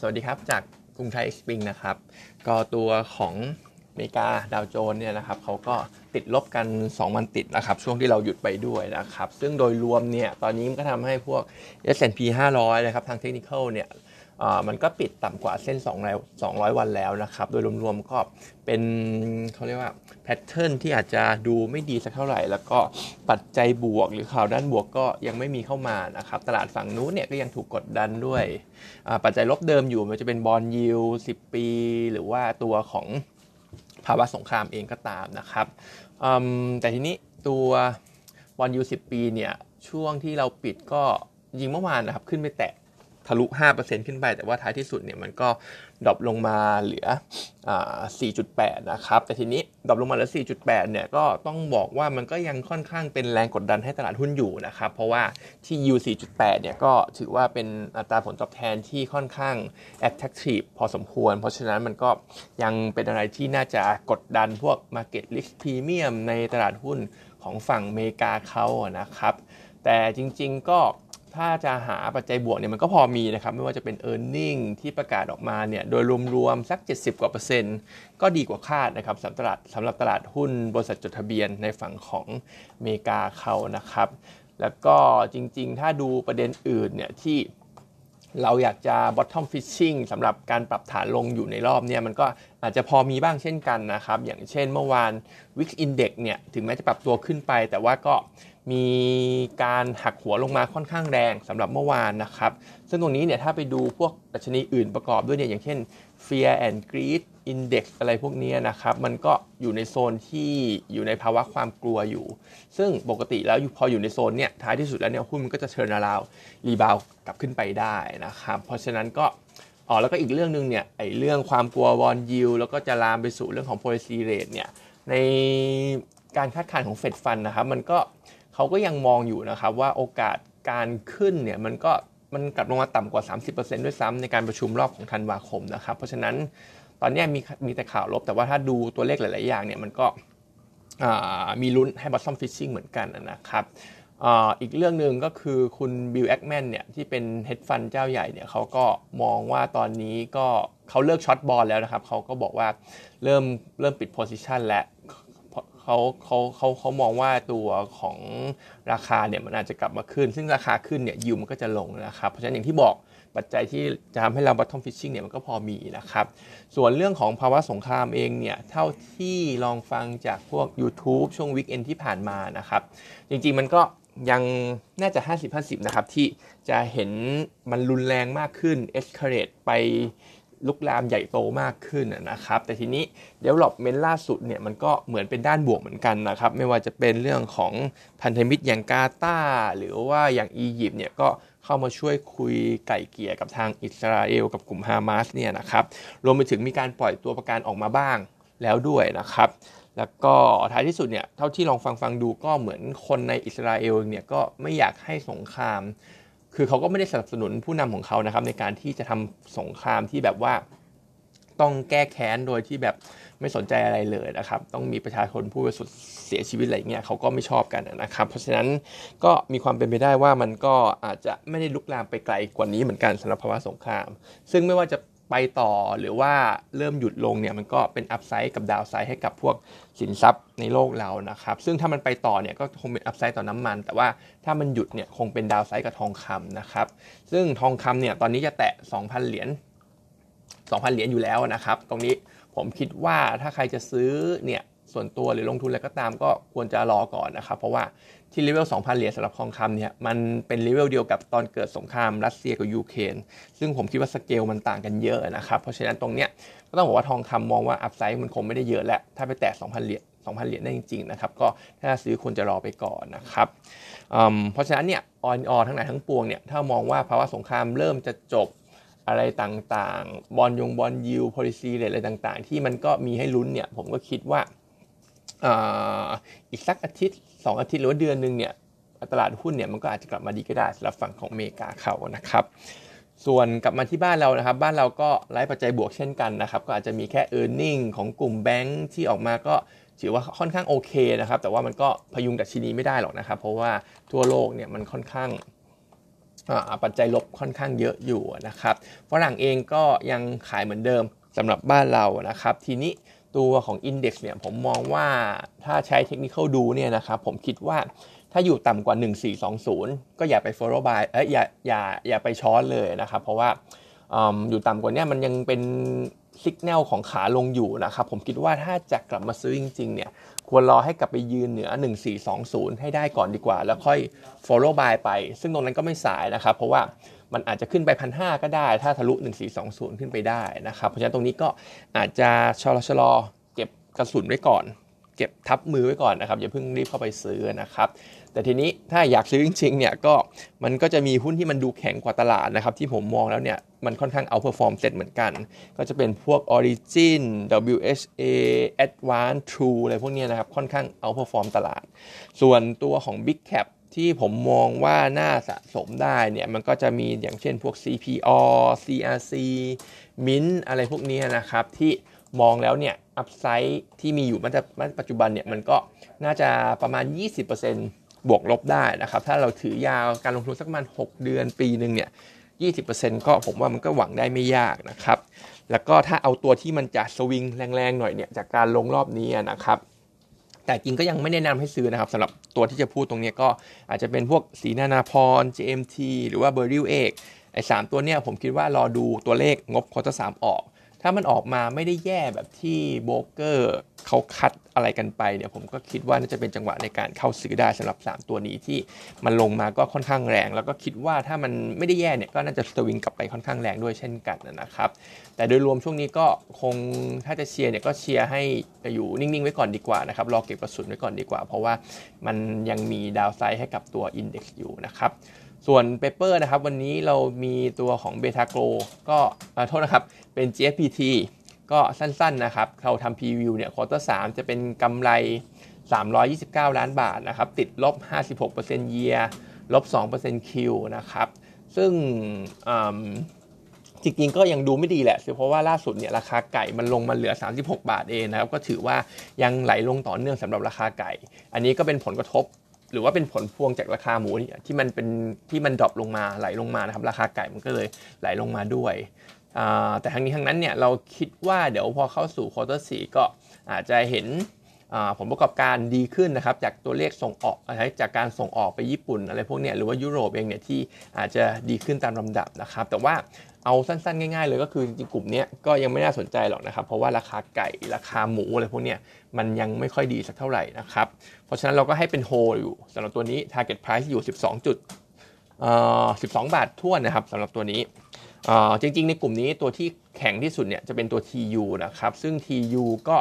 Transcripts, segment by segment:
สวัสดีครับจากกรุงไทย XSpring นะครับ ก็ตัวของอเมริกาดาวโจนส์เนี่ยนะครับเขาก็ติดลบกัน 2 วันติดนะครับ ช่วงที่เราหยุดไปด้วยนะครับ ซึ่งโดยรวมเนี่ย ตอนนี้มันก็ทำให้พวก S&P 500 นะครับ ทางเทคนิคเนี่ย มันก็ปิดต่ำกว่าเส้น200 200 วันแล้วนะครับ โดยรวมๆก็เป็นเขาเรียกว่า pattern ที่อาจจะดูไม่ดีสักเท่าไหร่ แล้วก็ปัจจัยบวกหรือข่าวด้านบวกก็ยังไม่มีเข้ามานะครับ ตลาดฝั่งนู้นเนี่ยก็ยังถูกกดดันด้วยปัจจัยลบเดิมอยู่มันจะเป็น bond yield 10 ปี หรือว่าตัวของภาวะสงครามเองก็ตามนะครับแต่ทีนี้ตัว bond yield 10 ปีเนี่ยช่วงที่เราปิดก็ยิงเมื่อวานนะครับขึ้นไปแตะ ทะลุ 5%ขึ้นไป แต่ว่าท้ายที่สุดเนี่ยมันก็ drop ลงมาเหลือ 4.8 นะครับ แต่ทีนี้ drop ลงมาเหลือ 4.8 เนี่ยก็ต้องบอกว่ามันก็ยังค่อนข้างเป็นแรงกดดันให้ตลาดหุ้นอยู่นะครับ เพราะว่าที่ U 4.8 เนี่ยก็ถือว่าเป็นอัตราผลตอบแทนที่ค่อนข้าง attractive พอสมควร เพราะฉะนั้นมันก็ยังเป็นอะไรที่น่าจะกดดันพวก market risk premium ในตลาดหุ้นของฝั่งอเมริกาเขานะครับ แต่จริง ๆ ก็ ถ้าจะหาปัจจัยบวกเนี่ยมันก็พอมีนะครับ ไม่ว่าจะเป็น e a r n i n g ที่ประกาศออกมาเนี่ยโดยรวมๆสัก 70 กว่าเปอร์เซ็นต์ ก็ดีกว่าคาดนะครับสำหรับตลาดสำหรับตลาดหุ้นบริษัทจดทะเบียนในฝั่งของอเมริกาเขานะครับ แล้วก็จริงๆ ถ้าดูประเด็นอื่นเนี่ยที่เราอยากจะ bottom fishing สำหรับการปรับฐานลงอยู่ในรอบเนี่ยมันก็อาจจะพอมีบ้างเช่นกันนะครับ อย่างเช่นเมื่อวาน Wix Index เนี่ยถึงแม้จะปรับตัวขึ้นไป แต่ว่าก็ มีการหักหัวลงมาค่อนข้างแรงสำหรับเมื่อวานนะครับ ซึ่งตรงนี้เนี่ยถ้าไปดูพวกดัชนีอื่นประกอบด้วยเนี่ยอย่างเช่น Fear and Greed Index อะไรพวกนี้นะครับ มันก็อยู่ในโซนที่อยู่ในภาวะความกลัวอยู่ ซึ่งปกติแล้วพออยู่ในโซนเนี่ยท้ายที่สุดแล้วเนี่ยหุ้นมันก็จะเชิญราวรีบาวกลับขึ้นไปได้นะครับ เพราะฉะนั้นก็อ๋อแล้วก็อีกเรื่องหนึ่งเนี่ยไอเรื่องความกลัววอนยิวแล้วก็จะลามไปสู่เรื่องของ policy rate เนี่ยในการคาดการณ์ของเฟดฟันนะครับมันก็ เขาก็ยังมองอยู่นะครับว่าโอกาสการขึ้นเนี่ยมันก็มันกลับลงมาต่ำกว่า 30%ด้วยซ้ำในการประชุมรอบของธันวาคมนะครับ เพราะฉะนั้นตอนนี้มีมีแต่ข่าวลบ แต่ว่าถ้าดูตัวเลขหลาย ๆ อย่างเนี่ยมันก็มีลุ้นให้ bottom fishing เหมือนกันนะครับอีกเรื่องหนึ่งก็คือคุณ Bill Ackman เนี่ยที่เป็น hedge fund เจ้าใหญ่เนี่ยเขาก็มองว่าตอนนี้ก็เขาเลิก short bond แล้วนะครับเขาก็บอกว่าเริ่มเริ่มปิด position แล้ว เขาเขาเขาเขามองว่าตัวของราคาเนี่ยมันอาจจะกลับมาขึ้น ซึ่งราคาขึ้นเนี่ยยิวมันก็จะลงนะครับ เพราะฉะนั้นอย่างที่บอกปัจจัยที่จะทำให้เรา bottom fishing เนี่ยมันก็พอมีนะครับ ส่วนเรื่องของภาวะสงครามเองเนี่ย เท่าที่ลองฟังจากพวก YouTube ช่วงวีคเอนที่ผ่านมานะครับ จริงๆมันก็ยังน่าจะ 50-50 นะครับ ที่จะเห็นมันรุนแรงมากขึ้น escalate ไป ลุกลามใหญ่โตมากขึ้นนะครับ แต่ทีนี้ development ล่าสุดเนี่ยมันก็เหมือนเป็นด้านบวกเหมือนกันนะครับ ไม่ว่าจะเป็นเรื่องของพันธมิตรอย่างกาตาหรือว่าอย่างอียิปต์เนี่ยก็เข้ามาช่วยคุยไก่เกี่ยกับทางอิสราเอลกับกลุ่มฮามาสเนี่ยนะครับรวมไปถึงมีการปล่อยตัวประกันออกมาบ้างแล้วด้วยนะครับ แล้วก็ท้ายที่สุดเนี่ยเท่าที่ลองฟังฟังดูก็เหมือนคนในอิสราเอลเนี่ยก็ไม่อยากให้สงคราม คือเขาก็ไม่ได้สนับสนุนผู้นำของเขานะครับ ในการที่จะทำสงครามที่แบบว่าต้องแก้แค้นโดยที่แบบไม่สนใจอะไรเลยนะครับ ต้องมีประชาชนผู้บริสุทธิ์เสียชีวิตอะไรเงี้ยเขาก็ไม่ชอบกันนะครับ เพราะฉะนั้นก็มีความเป็นไปได้ว่ามันก็อาจจะไม่ได้ลุกลามไปไกลกว่านี้เหมือนกันสำหรับภาวะสงคราม ซึ่งไม่ว่าจะ ไปต่อหรือว่าเริ่มหยุดลงเนี่ยมันก็เป็นอัพไซด์กับดาวไซด์ให้กับพวกสินทรัพย์ในโลกเรานะครับซึ่งถ้ามันไปต่อเนี่ยก็คงเป็นอัพไซด์ต่อน้ำมัน แต่ว่าถ้ามันหยุดเนี่ยคงเป็นดาวไซด์กับทองคำนะครับซึ่งทองคำเนี่ยตอนนี้จะแตะ 2,000 เหรียญ2,000 เหรียญอยู่แล้วนะครับ ตรงนี้ผมคิดว่าถ้าใครจะซื้อเนี่ย ส่วนตัวหรือลงทุนอะไรก็ตามก็ควรจะรอก่อนนะครับ เพราะว่าที่เลเวล 2,000 เหรียญสำหรับทองคำเนี่ยมันเป็นเลเวลเดียวกับตอนเกิดสงครามรัสเซียกับยูเครนซึ่งผมคิดว่าสเกลมันต่างกันเยอะนะครับ เพราะฉะนั้นตรงเนี้ยก็ต้องบอกว่าทองคำมองว่า upside มันคงไม่ได้เยอะแล้ว ถ้าไปแตะ2,000 เหรียญ2,000 เหรียญได้จริงๆนะครับก็ถ้าซื้อควรจะรอไปก่อนนะครับเพราะฉะนั้นเนี่ยออนออทั้งหลายทั้งปวงเนี่ยถ้ามองว่าภาวะสงครามเริ่มจะจบอะไรต่างๆ บอลยงบอลยิวโพลิซีอะไรต่างๆ ที่มันก็มีให้ลุ้นเนี่ยผมก็คิดว่า อีกสักอาทิตย์ 2 อาทิตย์หรือว่าเดือนหนึ่งเนี่ยตลาดหุ้นเนี่ยมันก็อาจจะกลับมาดีก็ได้สำหรับฝั่งของอเมริกาเขานะครับ ส่วนกลับมาที่บ้านเรานะครับ บ้านเราก็ไล่ปัจจัยบวกเช่นกันนะครับ ก็อาจจะมีแค่ e a r n i n g ของกลุ่มแบงค์ที่ออกมาก็ถือว่าค่อนข้างโอเคนะครับ แต่ว่ามันก็พยุงดัชนีไม่ได้หรอกนะครับ เพราะว่าทั่วโลกเนี่ยมันค่อนข้างปัจจัยลบค่อนข้างเยอะอยู่นะครับฝรั่งเองก็ยังขายเหมือนเดิมสำหรับบ้านเรานะครับ ทีนี้ ตัวของ Index เนี่ยผมมองว่าถ้าใช้เทคนิคดูเนี่ยนะครับผมคิดว่าถ้าอยู่ต่ำกว่า 1420 ก็อย่าไป follow buy เอ้ยอย่าอย่าอย่าไปช้อนเลยนะครับ เพราะว่าอยู่ต่ำกว่านี้มันยังเป็นสัญญาณของขาลงอยู่นะครับผมคิดว่าถ้าจะกลับมาซื้อจริงๆเนี่ยควรรอให้กลับไปยืนเหนือ 1420 ให้ได้ก่อนดีกว่า แล้วค่อย follow buy ไป ซึ่งตรงนั้นก็ไม่สายนะครับ เพราะว่า มันอาจจะขึ้นไปพันหก็ได้ ถ้าทะลุ 1420 ขึ้นไปได้นะครับ เพราะฉะนั้นตรงนี้ก็อาจจะชะลอชะลอเก็บกระสุนไว้ก่อน เก็บทับมือไว้ก่อนนะครับอย่าเพิ่งรีบเข้าไปซื้อนะครับ แต่ทีนี้ถ้าอยากซื้อจริงๆเนี่ยก็มันก็จะมีหุ้นที่มันดูแข็งกว่าตลาดนะครับที่ผมมองแล้วเนี่ยมันค่อนข้าง outperform SET เหมือนกัน ก็จะเป็นพวก Origin WHA Advanced True อะไรพวกนี้นะครับ ค่อนข้าง outperform ตลาด ส่วนตัวของ Big Cap ที่ผมมองว่าน่าสะสมได้เนี่ยมันก็จะมีอย่างเช่นพวก CPALL CRC MINT อะไรพวกนี้นะครับที่มองแล้วเนี่ย upside ที่มีอยู่มันปัจจุบันเนี่ยมันก็น่าจะประมาณ 20%บวกลบได้นะครับ ถ้าเราถือยาวการลงทุนสักประมาณ 6 เดือนปีหนึ่งเนี่ย 20%ก็ผมว่ามันก็หวังได้ไม่ยากนะครับ แล้วก็ถ้าเอาตัวที่มันจะสวิงแรงๆหน่อยเนี่ยจากการลงรอบนี้นะครับ แต่จริงก็ยังไม่แนะนำให้ซื้อนะครับสำหรับตัวที่จะพูดตรงนี้ก็อาจจะเป็นพวกศรีนานาพร JMT หรือว่า Beryl 8 3 ตัวเนี้ยผมคิดว่ารอดูตัวเลขงบ quarter 3 ออก ถ้ามันออกมาไม่ได้แย่แบบที่โบรกเกอร์เขาคาดอะไรกันไปเนี่ยผมก็คิดว่าน่าจะเป็นจังหวะในการเข้าซื้อได้สำหรับ 3 ตัวนี้ที่มันลงมาก็ค่อนข้างแรง แล้วก็คิดว่าถ้ามันไม่ได้แย่เนี่ยก็น่าจะสวิงกลับไปค่อนข้างแรงด้วยเช่นกันนะครับ แต่โดยรวมช่วงนี้ก็คงถ้าจะเชียร์เนี่ยก็เชียร์ให้อยู่นิ่งๆไว้ก่อนดีกว่านะครับรอเก็บกระสุนไว้ก่อนดีกว่า เพราะว่ามันยังมี downside ให้กับตัว index อยู่นะครับ ส่วน paper นะครับ วันนี้เรามีตัวของเบทาโกร ขอโทษนะครับ เป็น GFPT ก็สั้นๆนะครับ เราทำ preview เนี่ย quarter 3จะเป็นกำไร 329 ล้านบาทนะครับ ติดลบ 56% year ลบ 2% Q นะครับ ซึ่งจริงๆก็ยังดูไม่ดีแหละเพราะว่าล่าสุดเนี่ยราคาไก่มันลงมาเหลือ 36 บาทเองนะครับ ก็ถือว่ายังไหลลงต่อเนื่องสำหรับราคาไก่ อันนี้ก็เป็นผลกระทบ หรือว่าเป็นผลพวงจากราคาหมูที่มันเป็นที่มัน drop ลงมาไหลลงมานะครับราคาไก่มันก็เลยไหลลงมาด้วยแต่ทั้งนี้ทั้งนั้นเนี่ยเราคิดว่าเดี๋ยวพอเข้าสู่ควอเตอร์สก็อาจจะเห็น ผลประกอบการดีขึ้นนะครับจากตัวเลขส่งออกจากการส่งออกไปญี่ปุ่นอะไรพวกนี้หรือว่ายุโรปเองเนี่ยที่อาจจะดีขึ้นตามลำดับนะครับแต่ว่าเอาสั้นๆ ง่ายๆ เลยก็คือจริงๆกลุ่มนี้ก็ยังไม่น่าสนใจหรอกนะครับ เพราะว่าราคาไก่ราคาหมูอะไรพวกนี้มันยังไม่ค่อยดีสักเท่าไหร่นะครับ เพราะฉะนั้นเราก็ให้เป็นโฮอยู่สำหรับตัวนี้ target price อยู่ 12จุด12 บาททั่วนะครับสำหรับตัวนี้จริงๆ ในกลุ่มนี้ตัวที่แข็งที่สุดเนี่ยจะเป็นตัว TU นะครับซึ่ง TU ก็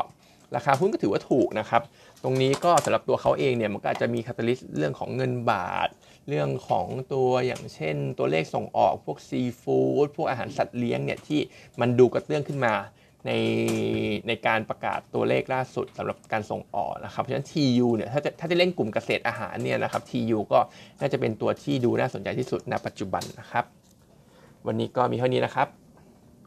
ราคาหุ้นก็ถือว่าถูกนะครับ ตรงนี้ก็สำหรับตัวเขาเองเนี่ยมันก็อาจจะมีคาตาลิสต์เรื่องของเงินบาท เรื่องของตัวอย่างเช่น ตัวเลขส่งออกพวกซีฟู้ดพวกอาหารสัตว์เลี้ยงเนี่ยที่มันดูกระเตื้องขึ้นมาในในการประกาศตัวเลขล่าสุดสำหรับการส่งออกนะครับ เพราะฉะนั้น TU เนี่ยถ้าจะถ้าจะเล่นกลุ่มเกษตรอาหารเนี่ยนะครับ TU ก็น่าจะเป็นตัวที่ดูน่าสนใจที่สุดในปัจจุบันนะครับ วันนี้ก็มีเท่านี้นะครับ